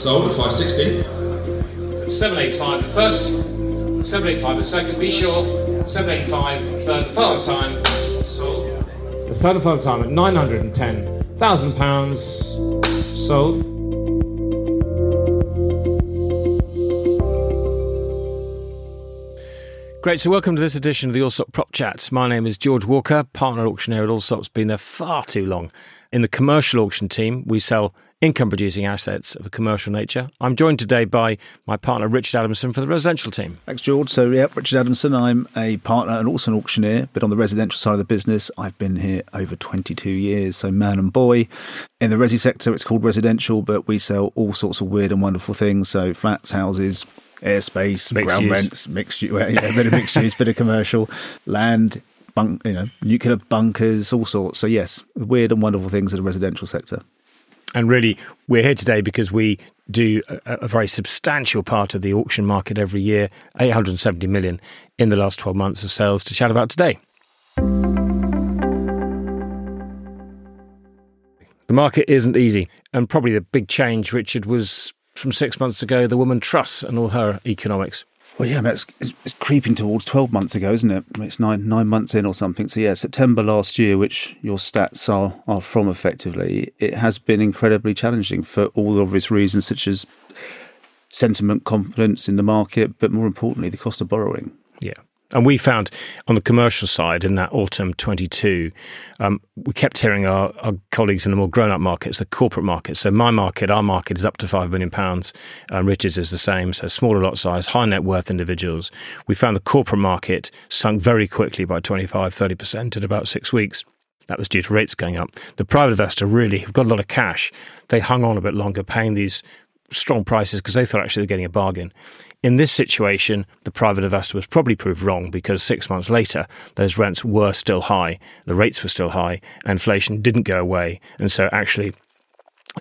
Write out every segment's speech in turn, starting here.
Sold at 560. 785 the first, 785 the second, be sure, 785 the third, final time, sold. The third and final time at £910,000, sold. Great. So, welcome to this edition of the Allsop Prop Chat. My name is George Walker, partner auctioneer at Allsop's. Been there far too long. In the commercial auction team, we sell income producing assets of a commercial nature. I'm joined today by my partner Richard Adamson from the residential team. Thanks, George. So, yeah, Richard Adamson. I'm a partner and also an auctioneer, but on the residential side of the business, I've been here over 22 years. So, man and boy. In the resi sector, it's called residential, but we sell all sorts of weird and wonderful things. So, flats, houses, airspace, Mixed ground use. rents, mixed use, well, yeah, a bit of mixed use, bit of commercial, land, bunk, you know, nuclear bunkers, all sorts. So yes, weird and wonderful things in the residential sector. And really, we're here today because we do a, a very substantial part of the auction market every year 870 million in the last 12 months of sales to chat about today. The market isn't easy. And probably the big change, Richard, was from six months ago the woman trusts and all her economics. Well, yeah, it's, it's, creeping towards 12 months ago, isn't it? It's nine nine months in or something. So, yeah, September last year, which your stats are, are from effectively, it has been incredibly challenging for all the obvious reasons, such as sentiment, confidence in the market, but more importantly, the cost of borrowing. Yeah. And we found on the commercial side in that autumn 22, um, we kept hearing our, our colleagues in the more grown up markets, the corporate markets. So, my market, our market is up to £5 million. Um, Richard's is the same. So, smaller lot size, high net worth individuals. We found the corporate market sunk very quickly by 25, 30% in about six weeks. That was due to rates going up. The private investor really have got a lot of cash. They hung on a bit longer, paying these strong prices because they thought actually they're getting a bargain. In this situation, the private investor was probably proved wrong because six months later, those rents were still high, the rates were still high, inflation didn't go away. And so actually,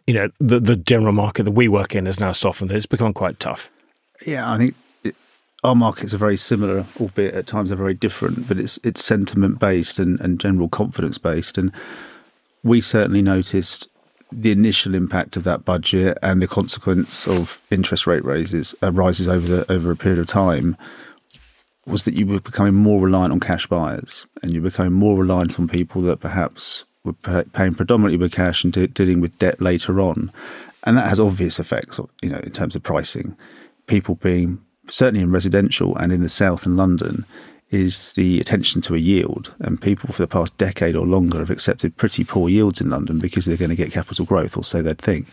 you know, the, the general market that we work in has now softened. It's become quite tough. Yeah, I think it, our markets are very similar, albeit at times they're very different, but it's it's sentiment based and, and general confidence based. And we certainly noticed the initial impact of that budget and the consequence of interest rate raises uh, rises over the over a period of time was that you were becoming more reliant on cash buyers and you're becoming more reliant on people that perhaps were paying predominantly with cash and de- dealing with debt later on. And that has obvious effects you know in terms of pricing. People being certainly in residential and in the south and london is the attention to a yield. And people for the past decade or longer have accepted pretty poor yields in London because they're going to get capital growth, or so they'd think.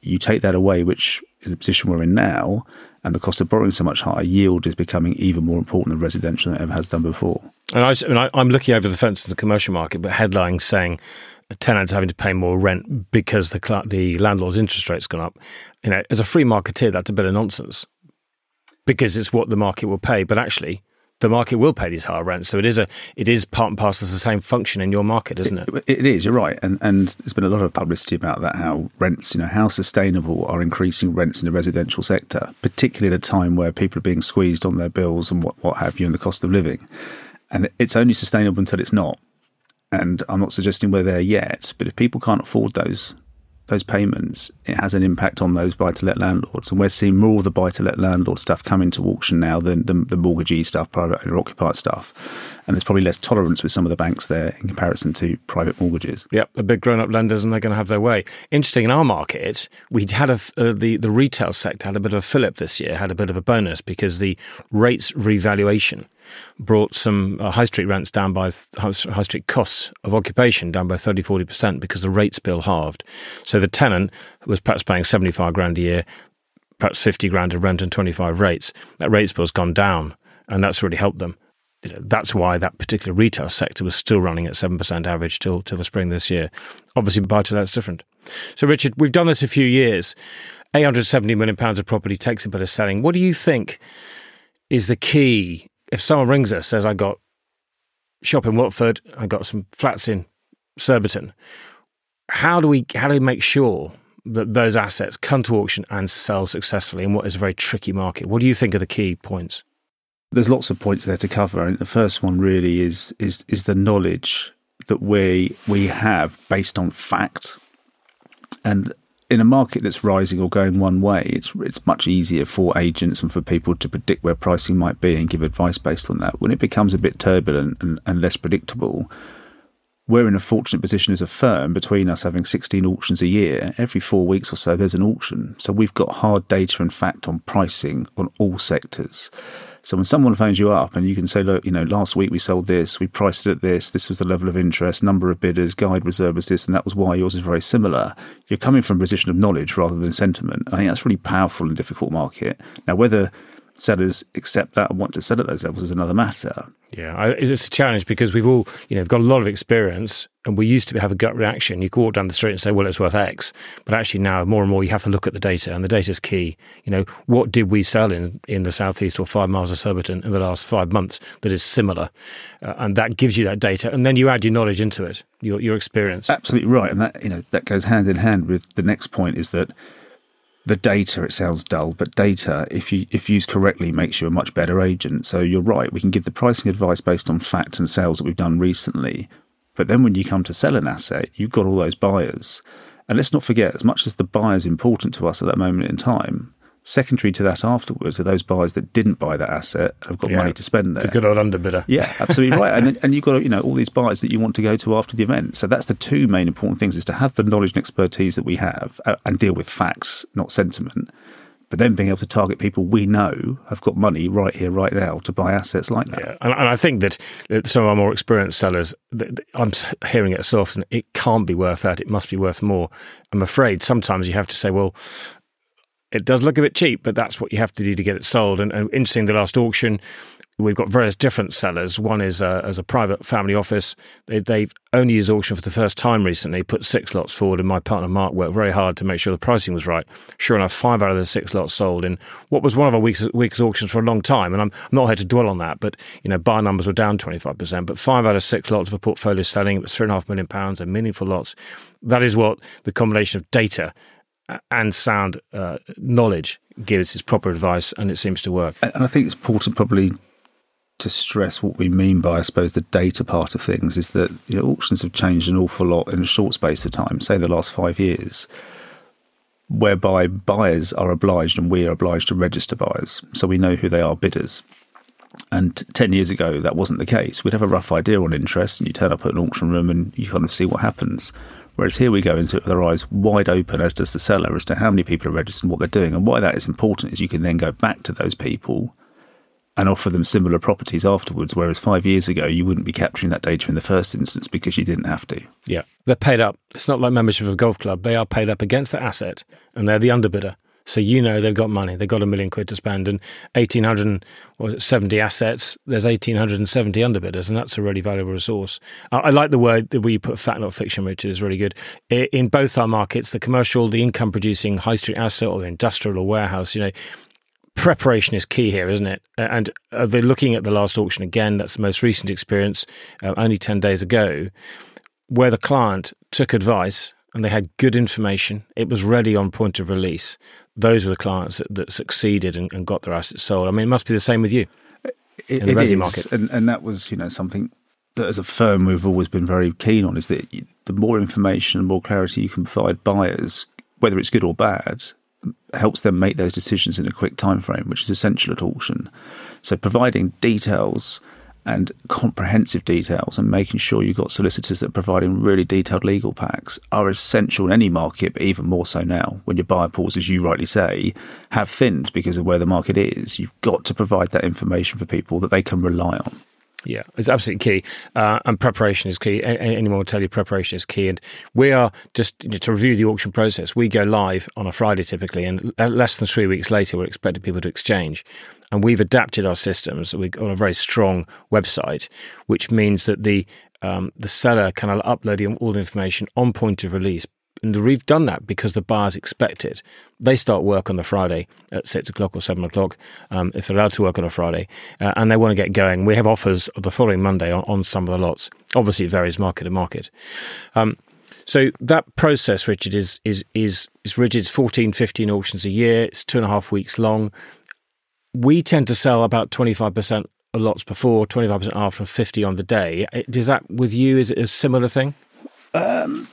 You take that away, which is the position we're in now, and the cost of borrowing so much higher, yield is becoming even more important than residential than it ever has done before. And, I, I, I'm looking over the fence in the commercial market, but headlines saying tenants having to pay more rent because the the landlord's interest rate's gone up. You know, as a free marketeer, that's a bit of nonsense because it's what the market will pay. But actually, the market will pay these higher rents. So it is a it is part and parcel of the same function in your market, isn't it? it? It is. You're right, and and there's been a lot of publicity about that. How rents, you know, how sustainable are increasing rents in the residential sector, particularly at a time where people are being squeezed on their bills and what what have you, and the cost of living. And it's only sustainable until it's not. And I'm not suggesting we're there yet, but if people can't afford those those payments, it has an impact on those buy to let landlords. And we're seeing more of the buy to let landlord stuff coming to auction now than the, the mortgagee stuff, private owner occupied stuff. And there's probably less tolerance with some of the banks there in comparison to private mortgages. Yep, the big grown up lenders, and they're going to have their way. Interesting, in our market, we had a, uh, the, the retail sector had a bit of a fillip this year, had a bit of a bonus because the rates revaluation brought some uh, high street rents down by high street costs of occupation down by 30 40% because the rates bill halved. So the tenant was perhaps paying 75 grand a year, perhaps 50 grand of rent and 25 rates. That rates bill's gone down, and that's really helped them. That's why that particular retail sector was still running at 7% average till, till the spring this year. Obviously, buy to let's different. So, Richard, we've done this a few years. £870 million of property takes a bit of selling. What do you think is the key if someone rings us says I got shop in Watford, I got some flats in Surbiton, how do we how do we make sure that those assets come to auction and sell successfully in what is a very tricky market? What do you think are the key points? There's lots of points there to cover. Think the first one really is is is the knowledge that we we have based on fact, and in a market that's rising or going one way, it's it's much easier for agents and for people to predict where pricing might be and give advice based on that. When it becomes a bit turbulent and, and less predictable, we're in a fortunate position as a firm between us having 16 auctions a year. Every four weeks or so, there's an auction. So we've got hard data and fact on pricing on all sectors. So when someone phones you up and you can say, look, you know, last week we sold this, we priced it at this, this was the level of interest, number of bidders, guide reserve was this, and that was why yours is very similar. You're coming from a position of knowledge rather than sentiment. I think that's really powerful in a difficult market. Now, whether sellers accept that and want to sell at those levels is another matter. Yeah, it's a challenge because we've all, you know, got a lot of experience, and we used to have a gut reaction. You could walk down the street and say, "Well, it's worth X," but actually now more and more you have to look at the data, and the data is key. You know, what did we sell in in the southeast or five miles of Surbiton in the last five months that is similar, uh, and that gives you that data, and then you add your knowledge into it, your your experience. Absolutely right, and that you know that goes hand in hand with the next point is that the data it sounds dull but data if you if used correctly makes you a much better agent. So you're right we can give the pricing advice based on facts and sales that we've done recently. But then when you come to sell an asset you've got all those buyers. And let's not forget as much as the buyer is important to us at that moment in time Secondary to that afterwards are those buyers that didn't buy that asset and have got yeah, money to spend there. The good old underbidder. Yeah, absolutely right. And then, and you've got you know all these buyers that you want to go to after the event. So that's the two main important things: is to have the knowledge and expertise that we have uh, and deal with facts, not sentiment. But then being able to target people we know have got money right here, right now to buy assets like that. Yeah. And, and I think that some of our more experienced sellers, I'm hearing it so often, it can't be worth that. It must be worth more. I'm afraid sometimes you have to say, well, it does look a bit cheap, but that's what you have to do to get it sold. And, and interesting, the last auction, we've got various different sellers. One is uh, as a private family office. They, have only used auction for the first time recently, put six lots forward, and my partner Mark worked very hard to make sure the pricing was right. Sure enough, five out of the six lots sold in what was one of our week's, week's auctions for a long time. And I'm, I'm not here to dwell on that, but you know, bar numbers were down 25%, but five out of six lots of a portfolio selling. It was three and a half million pounds, and meaningful lots. That is what the combination of data and sound uh, knowledge gives its proper advice, and it seems to work. And I think it's important probably to stress what we mean by, I suppose, the data part of things is that you know, auctions have changed an awful lot in a short space of time, say the last five years, whereby buyers are obliged and we are obliged to register buyers. So we know who they are bidders. And 10 years ago, that wasn't the case. We'd have a rough idea on interest, and you turn up at an auction room and you kind of see what happens. Whereas here we go into it with our eyes wide open, as does the seller, as to how many people are registered and what they're doing. And why that is important is you can then go back to those people and offer them similar properties afterwards. Whereas five years ago, you wouldn't be capturing that data in the first instance because you didn't have to. Yeah, they're paid up. It's not like membership of a golf club. They are paid up against the asset and they're the underbidder. So you know they've got money. They've got a million quid to spend, and eighteen hundred seventy assets. There's eighteen hundred and seventy underbidders, and that's a really valuable resource. I, I like the word that we put fact not fiction, which is really good. In both our markets, the commercial, the income producing high street asset, or industrial or warehouse, you know, preparation is key here, isn't it? And uh, they're looking at the last auction again. That's the most recent experience, uh, only ten days ago, where the client took advice and they had good information. It was ready on point of release those were the clients that, that succeeded and, and, got their assets sold. I mean, it must be the same with you it, in the Resi market. And, and that was, you know, something that as a firm we've always been very keen on is that the more information and more clarity you can provide buyers, whether it's good or bad, helps them make those decisions in a quick time frame, which is essential at auction. So providing details and comprehensive details and making sure you've got solicitors that are providing really detailed legal packs are essential in any market, but even more so now when your buyer pools, as you rightly say, have thinned because of where the market is. You've got to provide that information for people that they can rely on. Yeah, it's absolutely key. Uh, and preparation is key. Anyone will tell you preparation is key. And we are just to review the auction process. We go live on a Friday typically, and less than three weeks later, we're expecting people to exchange and we've adapted our systems. We've got a very strong website, which means that the um, the seller can upload all the information on point of release. And we've done that because the buyers expect it. They start work on the Friday at six o'clock or seven o'clock, um, if they're allowed to work on a Friday, uh, and they want to get going. We have offers the following Monday on, on some of the lots. Obviously, it varies market to market. Um, so that process, Richard, is is is is rigid. 14, 15 auctions a year. It's two and a half weeks long we tend to sell about 25% of lots before, 25% after, and 50 on the day. Is that with you? Is it a similar thing? Um,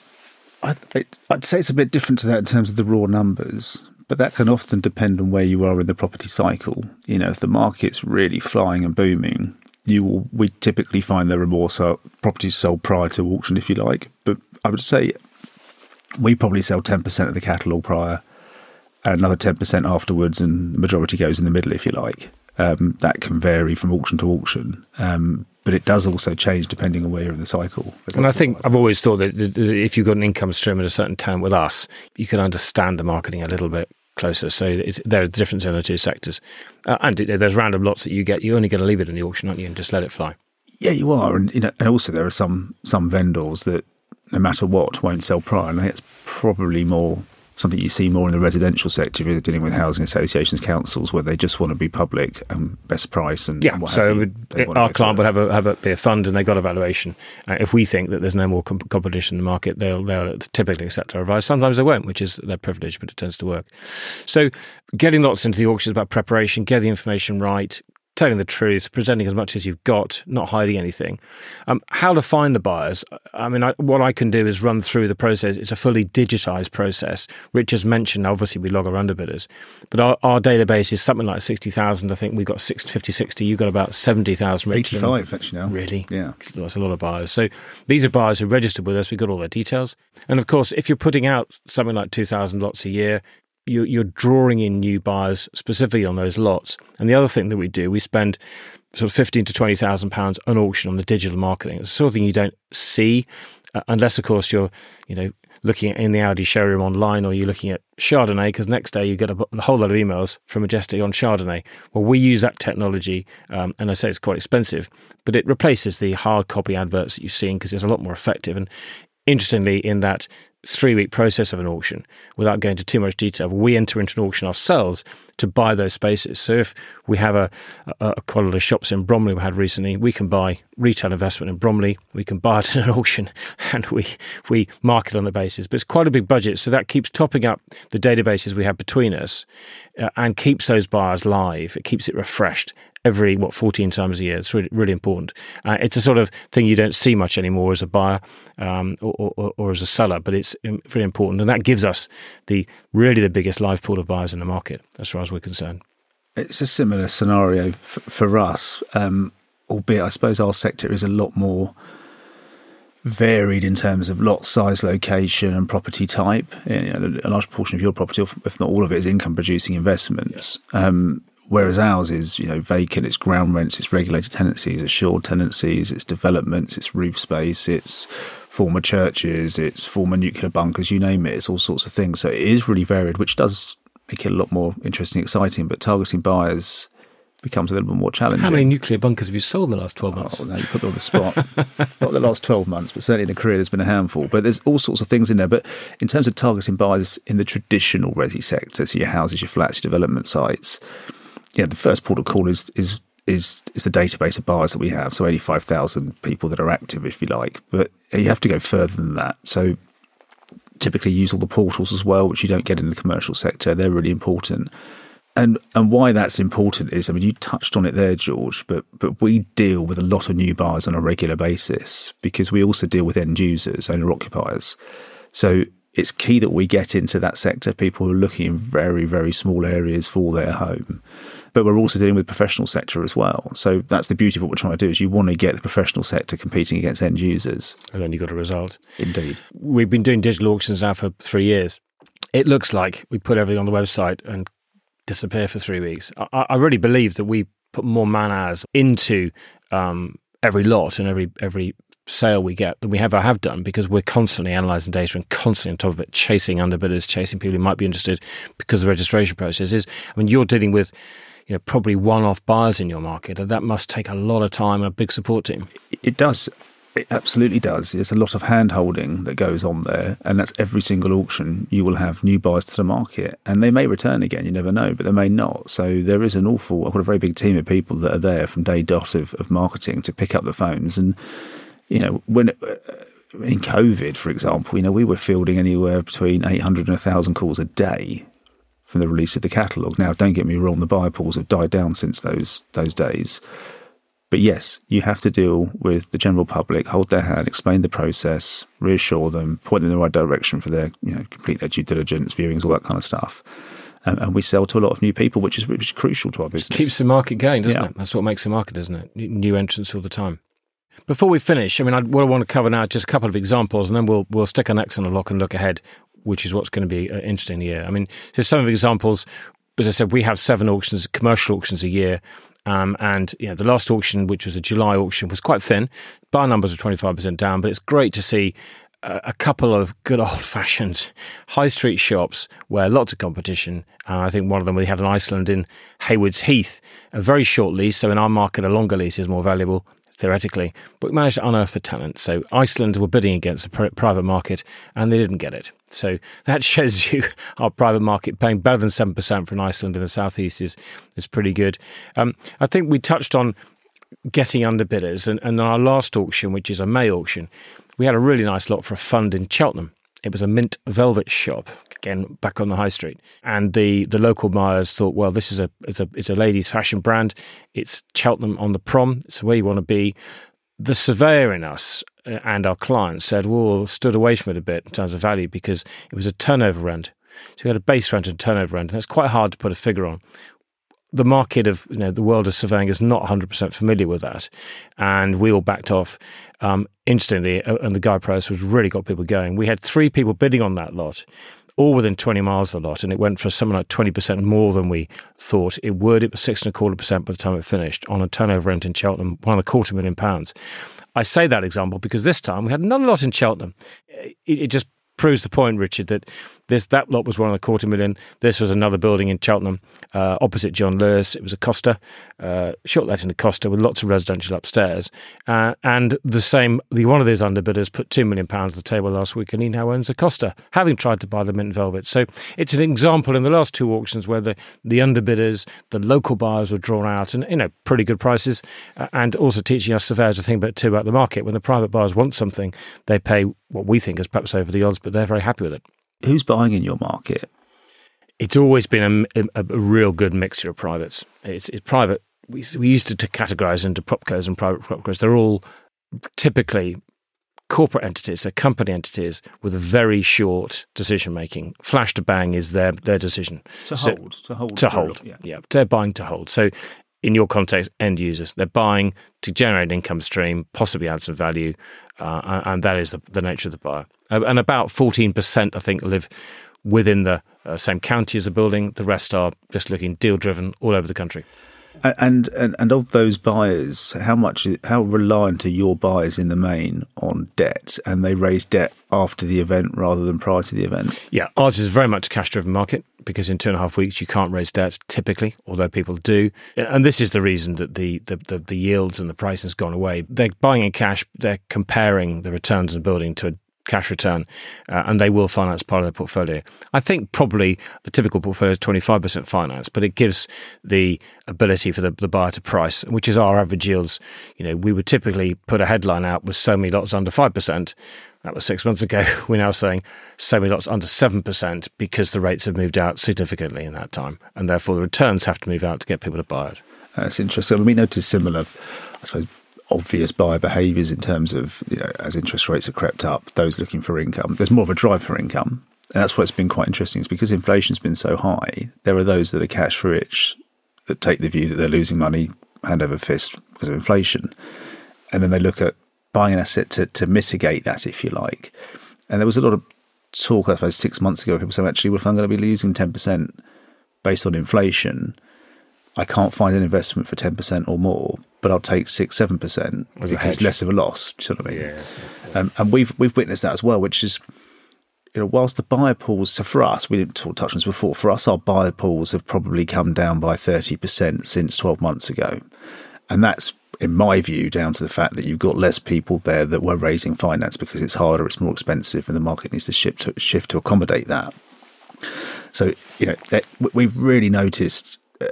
I, I'd say it's a bit different to that in terms of the raw numbers, but that can often depend on where you are in the property cycle. You know, if the market's really flying and booming, you will, we typically find there are more so properties sold prior to auction, if you like. But I would say we probably sell 10% of the catalogue prior, and another 10% afterwards, and the majority goes in the middle, if you like. Um, that can vary from auction to auction. Um, but it does also change depending on where you're in the cycle. And I think I've always thought that if you've got an income stream at a certain time with us, you can understand the marketing a little bit closer. So there are differences in the two sectors. Uh, and there's random lots that you get. You're only going to leave it in the auction, aren't you, and just let it fly. Yeah, you are. And, you know, and also there are some, some vendors that, no matter what, won't sell prior. And I think it's probably more something you see more in the residential sector if you're dealing with housing associations, councils, where they just want to be public and best price. And yeah, so would, our client would have a, have a, be a fund and they've got a valuation. Uh, if we think that there's no more comp- competition in the market, they'll, they'll typically accept our advice. Sometimes they won't, which is their privilege, but it tends to work. So getting lots into the auction is about preparation, get the information right, telling the truth, presenting as much as you've got, not hiding anything. Um, how to find the buyers? I mean, I, what I can do is run through the process. It's a fully digitized process. Rich has mentioned, obviously, we log our underbidders, but our, our database is something like 60,000. I think we've got 50, 60. You've got about 70,000. 85, actually, now. Really? Yeah. That's a lot of buyers. So these are buyers who registered with us. We've got all their details. And of course, if you're putting out something like 2,000 lots a year, you're drawing in new buyers specifically on those lots. And the other thing that we do, we spend sort of fifteen to twenty thousand pounds on auction on the digital marketing. It's the sort of thing you don't see uh, unless, of course, you're you know looking at in the Audi showroom online or you're looking at Chardonnay because next day you get a, a, whole lot of emails from Majestic on Chardonnay. Well, we use that technology, um, and I say it's quite expensive, but it replaces the hard copy adverts that you've seen because it's a lot more effective. And interestingly, in that three week process of an auction without going into too much detail. We enter into an auction ourselves to buy those spaces. So if we have a, a, a quite of shops in Bromley we had recently, we can buy retail investment in Bromley, we can buy it at an auction and we, we market on the basis. But it's quite a big budget. So that keeps topping up the databases we have between us uh, and keeps those buyers live. It keeps it refreshed every what 14 times a year. It's really, really important. Uh, it's a sort of thing you don't see much anymore as a buyer um, or, or, or, as a seller, but it's um, very important, and that gives us the really the biggest live pool of buyers in the market as far as we're concerned. It's a similar scenario f- for us, um, albeit I suppose our sector is a lot more varied in terms of lot size, location, and property type. You know, a large portion of your property, if not all of it, is income producing investments. Yeah. Um, Whereas ours is, you know, vacant, it's ground rents, it's regulated tenancies, assured tenancies, it's developments, it's roof space, it's former churches, it's former nuclear bunkers, you name it, it's all sorts of things. So it is really varied, which does make it a lot more interesting, exciting, but targeting buyers becomes a little bit more challenging. How many nuclear bunkers have you sold in the last 12 months? Oh, now you put me on the spot. Not the last 12 months, but certainly in a career there's been a handful. But there's all sorts of things in there. But in terms of targeting buyers in the traditional resi sector, so your houses, your flats, your development sites, yeah, the first port of call is is is is the database of buyers that we have. So eighty five thousand people that are active, if you like. But you have to go further than that. So typically use all the portals as well, which you don't get in the commercial sector. They're really important. And and why that's important is, I mean, you touched on it there, George, but but we deal with a lot of new buyers on a regular basis because we also deal with end users, owner occupiers. So it's key that we get into that sector. People are looking in very, very small areas for their home but we're also dealing with the professional sector as well. So that's the beauty of what we're trying to do is you want to get the professional sector competing against end users. And then you got a result. Indeed. We've been doing digital auctions now for three years. It looks like we put everything on the website and disappear for three weeks. I, I really believe that we put more man hours into um, every lot and every every sale we get than we ever have done because we're constantly analysing data and constantly on top of it, chasing underbidders, chasing people who might be interested because the registration process is. I mean, you're dealing with you know probably one-off buyers in your market, and that must take a lot of time and a big support team. It does. It absolutely does. There's a lot of hand holding that goes on there, and that's every single auction. You will have new buyers to the market, and they may return again. You never know, but they may not. So there is an awful. I've got a very big team of people that are there from day dot of, of marketing to pick up the phones, and you know when. Uh, in COVID, for example, you know, we were fielding anywhere between 800 and 1,000 calls a day from the release of the catalogue. Now, don't get me wrong, the buyer pools have died down since those those days, But yes, you have to deal with the general public, hold their hand, explain the process, reassure them, point them in the right direction for their, you know, complete their due diligence, viewings, all that kind of stuff. And, and we sell to a lot of new people, which is which is crucial to our business. Keeps the market going, doesn't yeah. it? That's what makes the market, isn't it? New entrants all the time. Before we finish, I mean, I, what I want to cover now is just a couple of examples, and then we'll we'll stick our necks on a lock and look ahead, which is what's going to be an interesting year. I mean, so some examples, as I said, we have seven auctions, commercial auctions a year. Um, and you know, the last auction, which was a July auction, was quite thin. Bar numbers are twenty five percent down, but it's great to see a couple of good old fashioned high street shops where lots of competition. Uh, I think one of them we had in Iceland in Haywards Heath, a very short lease. So in our market, a longer lease is more valuable theoretically, but we managed to unearth the talent. So Iceland were bidding against the private market and they didn't get it. So that shows you our private market paying better than 7% for an Iceland in the southeast is, is pretty good. Um, I think we touched on getting underbidders and, and our last auction, which is a May auction, we had a really nice lot for a fund in Cheltenham. It was a mint velvet shop, again back on the high street, and the, the local buyers thought, well, this is a it's a it's a ladies' fashion brand. It's Cheltenham on the prom. It's where you want to be. The surveyor in us uh, and our clients said, well, stood away from it a bit in terms of value because it was a turnover rent. So we had a base rent and turnover rent, and that's quite hard to put a figure on the market of you know the world of surveying is not 100% familiar with that, and we all backed off um, instantly. Uh, and the guy price was really got people going. We had three people bidding on that lot, all within 20 miles of the lot, and it went for something like 20% more than we thought it would. It was six and a quarter percent by the time it finished on a turnover rent in Cheltenham, one and a quarter million pounds. I say that example because this time we had another lot in Cheltenham. It, it just proves the point, Richard, that this that lot was one of the quarter million. This was another building in Cheltenham, uh, opposite John Lewis. It was a Costa, uh, short let in a Costa with lots of residential upstairs. Uh, and the same, the one of these underbidders put two million pounds on the table last week, and he now owns a Costa, having tried to buy the mint velvet. So it's an example in the last two auctions where the the underbidders, the local buyers were drawn out, and you know pretty good prices, uh, and also teaching us surveyors a thing about too about the market. When the private buyers want something, they pay what we think is perhaps over the odds, but they're very happy with it who's buying in your market? It's always been a, a, a real good mixture of privates. It's, it's private. We, we used to, to categorize into propcos and private propcos. They're all typically corporate entities, they're company entities with a very short decision making. Flash to bang is their their decision. To so, hold, to hold, to hold. Yeah. yeah, they're buying to hold. So, in your context, end users, they're buying to generate an income stream, possibly add some value, uh, and that is the, the, nature of the buyer. Uh, and about 14%, I think, live within the uh, same county as a building. The rest are just looking deal driven all over the country. And, and and of those buyers, how much how reliant are your buyers in the main on debt, and they raise debt after the event rather than prior to the event? Yeah, ours is very much a cash driven market because in two and a half weeks you can't raise debt typically, although people do. And this is the reason that the, the, the, the yields and the price has gone away. They're buying in cash, they're comparing the returns and building to a cash return, uh, and they will finance part of their portfolio. I think probably the typical portfolio is 25% finance, but it gives the ability for the, the buyer to price, which is our average yields. You know, we would typically put a headline out with so many lots under 5%. That was six months ago. We're now saying so many lots under 7% because the rates have moved out significantly in that time. And therefore, the returns have to move out to get people to buy it. That's interesting. We noticed similar, I suppose, obvious buyer behaviours in terms of you know, as interest rates have crept up, those looking for income. There's more of a drive for income. And that's what's been quite interesting is because inflation's been so high, there are those that are cash rich that take the view that they're losing money hand over fist because of inflation. And then they look at buying an asset to, to mitigate that, if you like. And there was a lot of talk, I suppose, six months ago, people saying, actually, well, if I'm going to be losing 10% based on inflation, I can't find an investment for 10% or more, but I'll take six, 7% because it's less of a loss. Do you know what I mean? Yeah. Um, and we've, we've witnessed that as well, which is, you know, whilst the buyer pools, so for us, we didn't talk, touch on this before, for us, our buyer pools have probably come down by 30% since 12 months ago. And that's, in my view, down to the fact that you've got less people there that were raising finance because it's harder, it's more expensive, and the market needs to shift to, shift to accommodate that. So, you know, we've really noticed uh,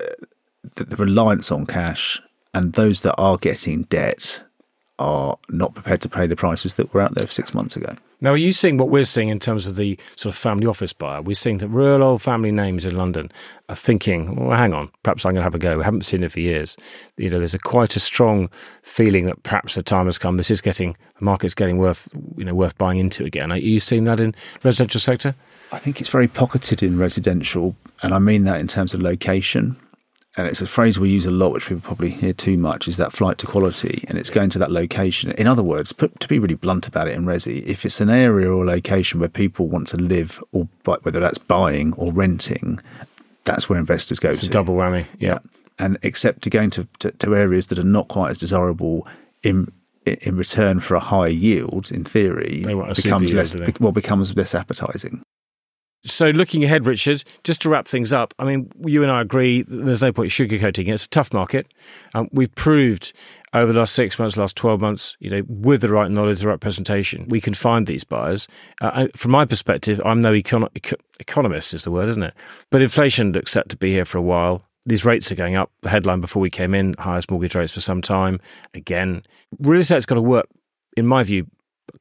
the, the reliance on cash and those that are getting debt are not prepared to pay the prices that were out there six months ago. Now, are you seeing what we're seeing in terms of the sort of family office buyer? We're seeing that real old family names in London are thinking, well, hang on, perhaps I'm going to have a go. We haven't seen it for years. You know, there's a quite a strong feeling that perhaps the time has come. This is getting, the market's getting worth, you know, worth buying into again. Are you seeing that in residential sector? I think it's very pocketed in residential, and I mean that in terms of location and it's a phrase we use a lot, which people probably hear too much, is that flight to quality, and it's going to that location. In other words, put, to be really blunt about it in Resi, if it's an area or location where people want to live, or whether that's buying or renting, that's where investors go it's to. A double whammy, yeah. yeah. And except to going to, to, to areas that are not quite as desirable in in return for a higher yield, in theory, becomes less well becomes less appetizing. So, looking ahead, Richard, just to wrap things up, I mean, you and I agree there's no point sugarcoating it. It's a tough market. Um, we've proved over the last six months, last 12 months, you know, with the right knowledge, the right presentation, we can find these buyers. Uh, from my perspective, I'm no econ- economist, is the word, isn't it? But inflation looks set to be here for a while. These rates are going up. The headline before we came in, highest mortgage rates for some time. Again, real estate's got to work, in my view,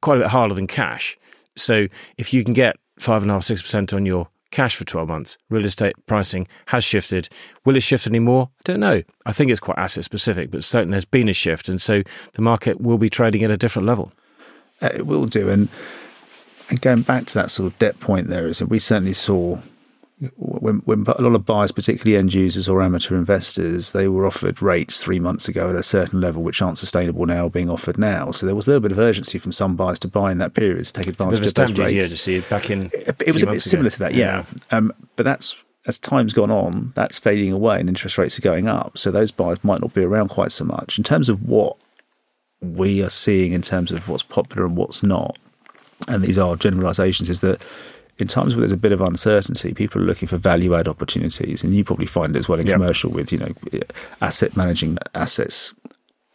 quite a bit harder than cash. So if you can get five and a half, six percent on your cash for 12 months. Real estate pricing has shifted. Will it shift anymore? I don't know. I think it's quite asset specific, but certainly there's been a shift. And so the market will be trading at a different level. Uh, it will do. And, and going back to that sort of debt point there is that we certainly saw when, when a lot of buyers, particularly end users or amateur investors, they were offered rates three months ago at a certain level which aren't sustainable now, being offered now. So there was a little bit of urgency from some buyers to buy in that period to take advantage of those rates. Urgency back in it, it was a bit similar ago. to that, yeah. yeah. Um, but that's as time's gone on, that's fading away and interest rates are going up. So those buyers might not be around quite so much. In terms of what we are seeing in terms of what's popular and what's not, and these are generalizations, is that in times where there's a bit of uncertainty, people are looking for value add opportunities, and you probably find it as well in yep. commercial with you know asset managing assets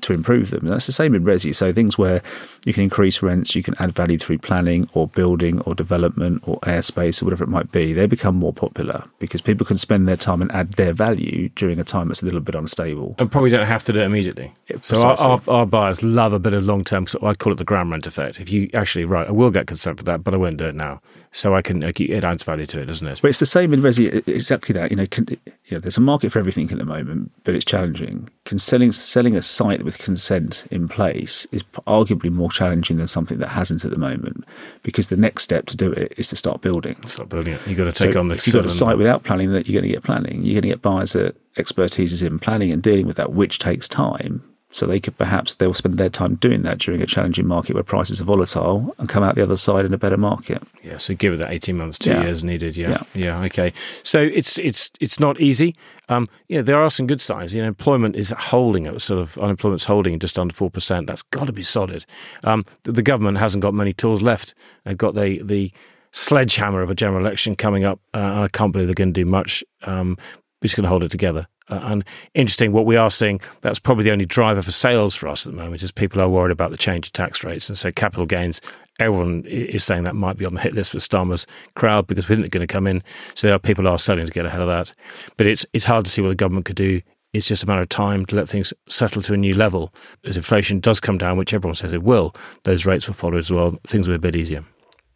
to improve them. And that's the same in resi. So things where you can increase rents, you can add value through planning or building or development or airspace or whatever it might be, they become more popular because people can spend their time and add their value during a time that's a little bit unstable. And probably don't have to do it immediately. Yeah, so our, our, our, buyers love a bit of long term, so I call it the ground rent effect. If you actually, right, I will get consent for that, but I won't do it now. So I can, uh, it adds value to it, doesn't it? But it's the same in resi, exactly that. You know, can, you know, there's a market for everything at the moment, but it's challenging. Can selling, selling a site with consent in place is arguably more challenging than something that hasn't at the moment because the next step to do it is to start building. Start building it. You've got to take so on the. If you've got a site without planning, that you're going to get planning. You're going to get buyers that expertise is in planning and dealing with that, which takes time. So they could perhaps they'll spend their time doing that during a challenging market where prices are volatile and come out the other side in a better market. Yeah, so give it that eighteen months, two yeah. years needed. Yeah. yeah, yeah, okay. So it's it's it's not easy. Um, yeah, there are some good signs. You know, employment is holding at sort of unemployment's holding just under four percent. That's got to be solid. Um, the, the, government hasn't got many tools left. They've got the the sledgehammer of a general election coming up. Uh, I can't believe they're going to do much. Um, we're just going to hold it together. Uh, and interesting, what we are seeing, that's probably the only driver for sales for us at the moment, is people are worried about the change of tax rates. And so capital gains, everyone is saying that might be on the hit list for Starmer's crowd because we think they're going to come in. So there are people are selling to get ahead of that. But it's, it's hard to see what the government could do. It's just a matter of time to let things settle to a new level. As inflation does come down, which everyone says it will, those rates will follow as well. Things will be a bit easier.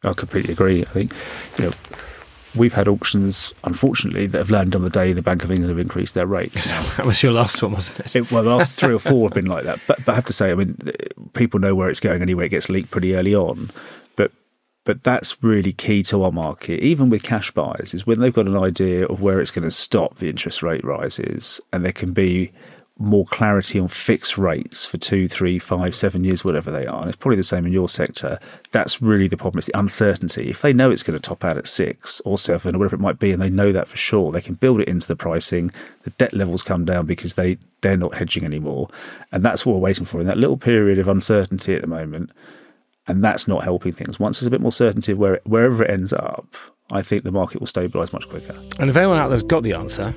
I completely agree. I think, you know, we've had auctions, unfortunately, that have landed on the day the Bank of England have increased their rates. that was your last one, wasn't it? it well, the last three or four have been like that. But, but I have to say, I mean, people know where it's going anyway. It gets leaked pretty early on. But but that's really key to our market, even with cash buyers, is when they've got an idea of where it's going to stop the interest rate rises, and there can be more clarity on fixed rates for two, three, five, seven years, whatever they are. And it's probably the same in your sector. That's really the problem. It's the uncertainty. If they know it's going to top out at six or seven or whatever it might be, and they know that for sure, they can build it into the pricing. The debt levels come down because they, they're not hedging anymore. And that's what we're waiting for in that little period of uncertainty at the moment. And that's not helping things. Once there's a bit more certainty where, wherever it ends up, I think the market will stabilise much quicker. And if anyone out there's got the answer,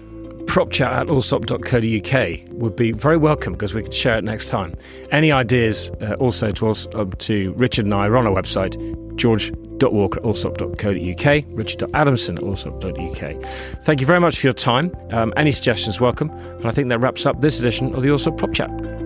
propchat at allsop.co.uk would be very welcome because we could share it next time. Any ideas uh, also to, uh, to Richard and I are on our website, george.walker at allsop.co.uk, richard.adamson at allsop.uk. Thank you very much for your time. Um, any suggestions welcome. And I think that wraps up this edition of the Allsop Prop Chat.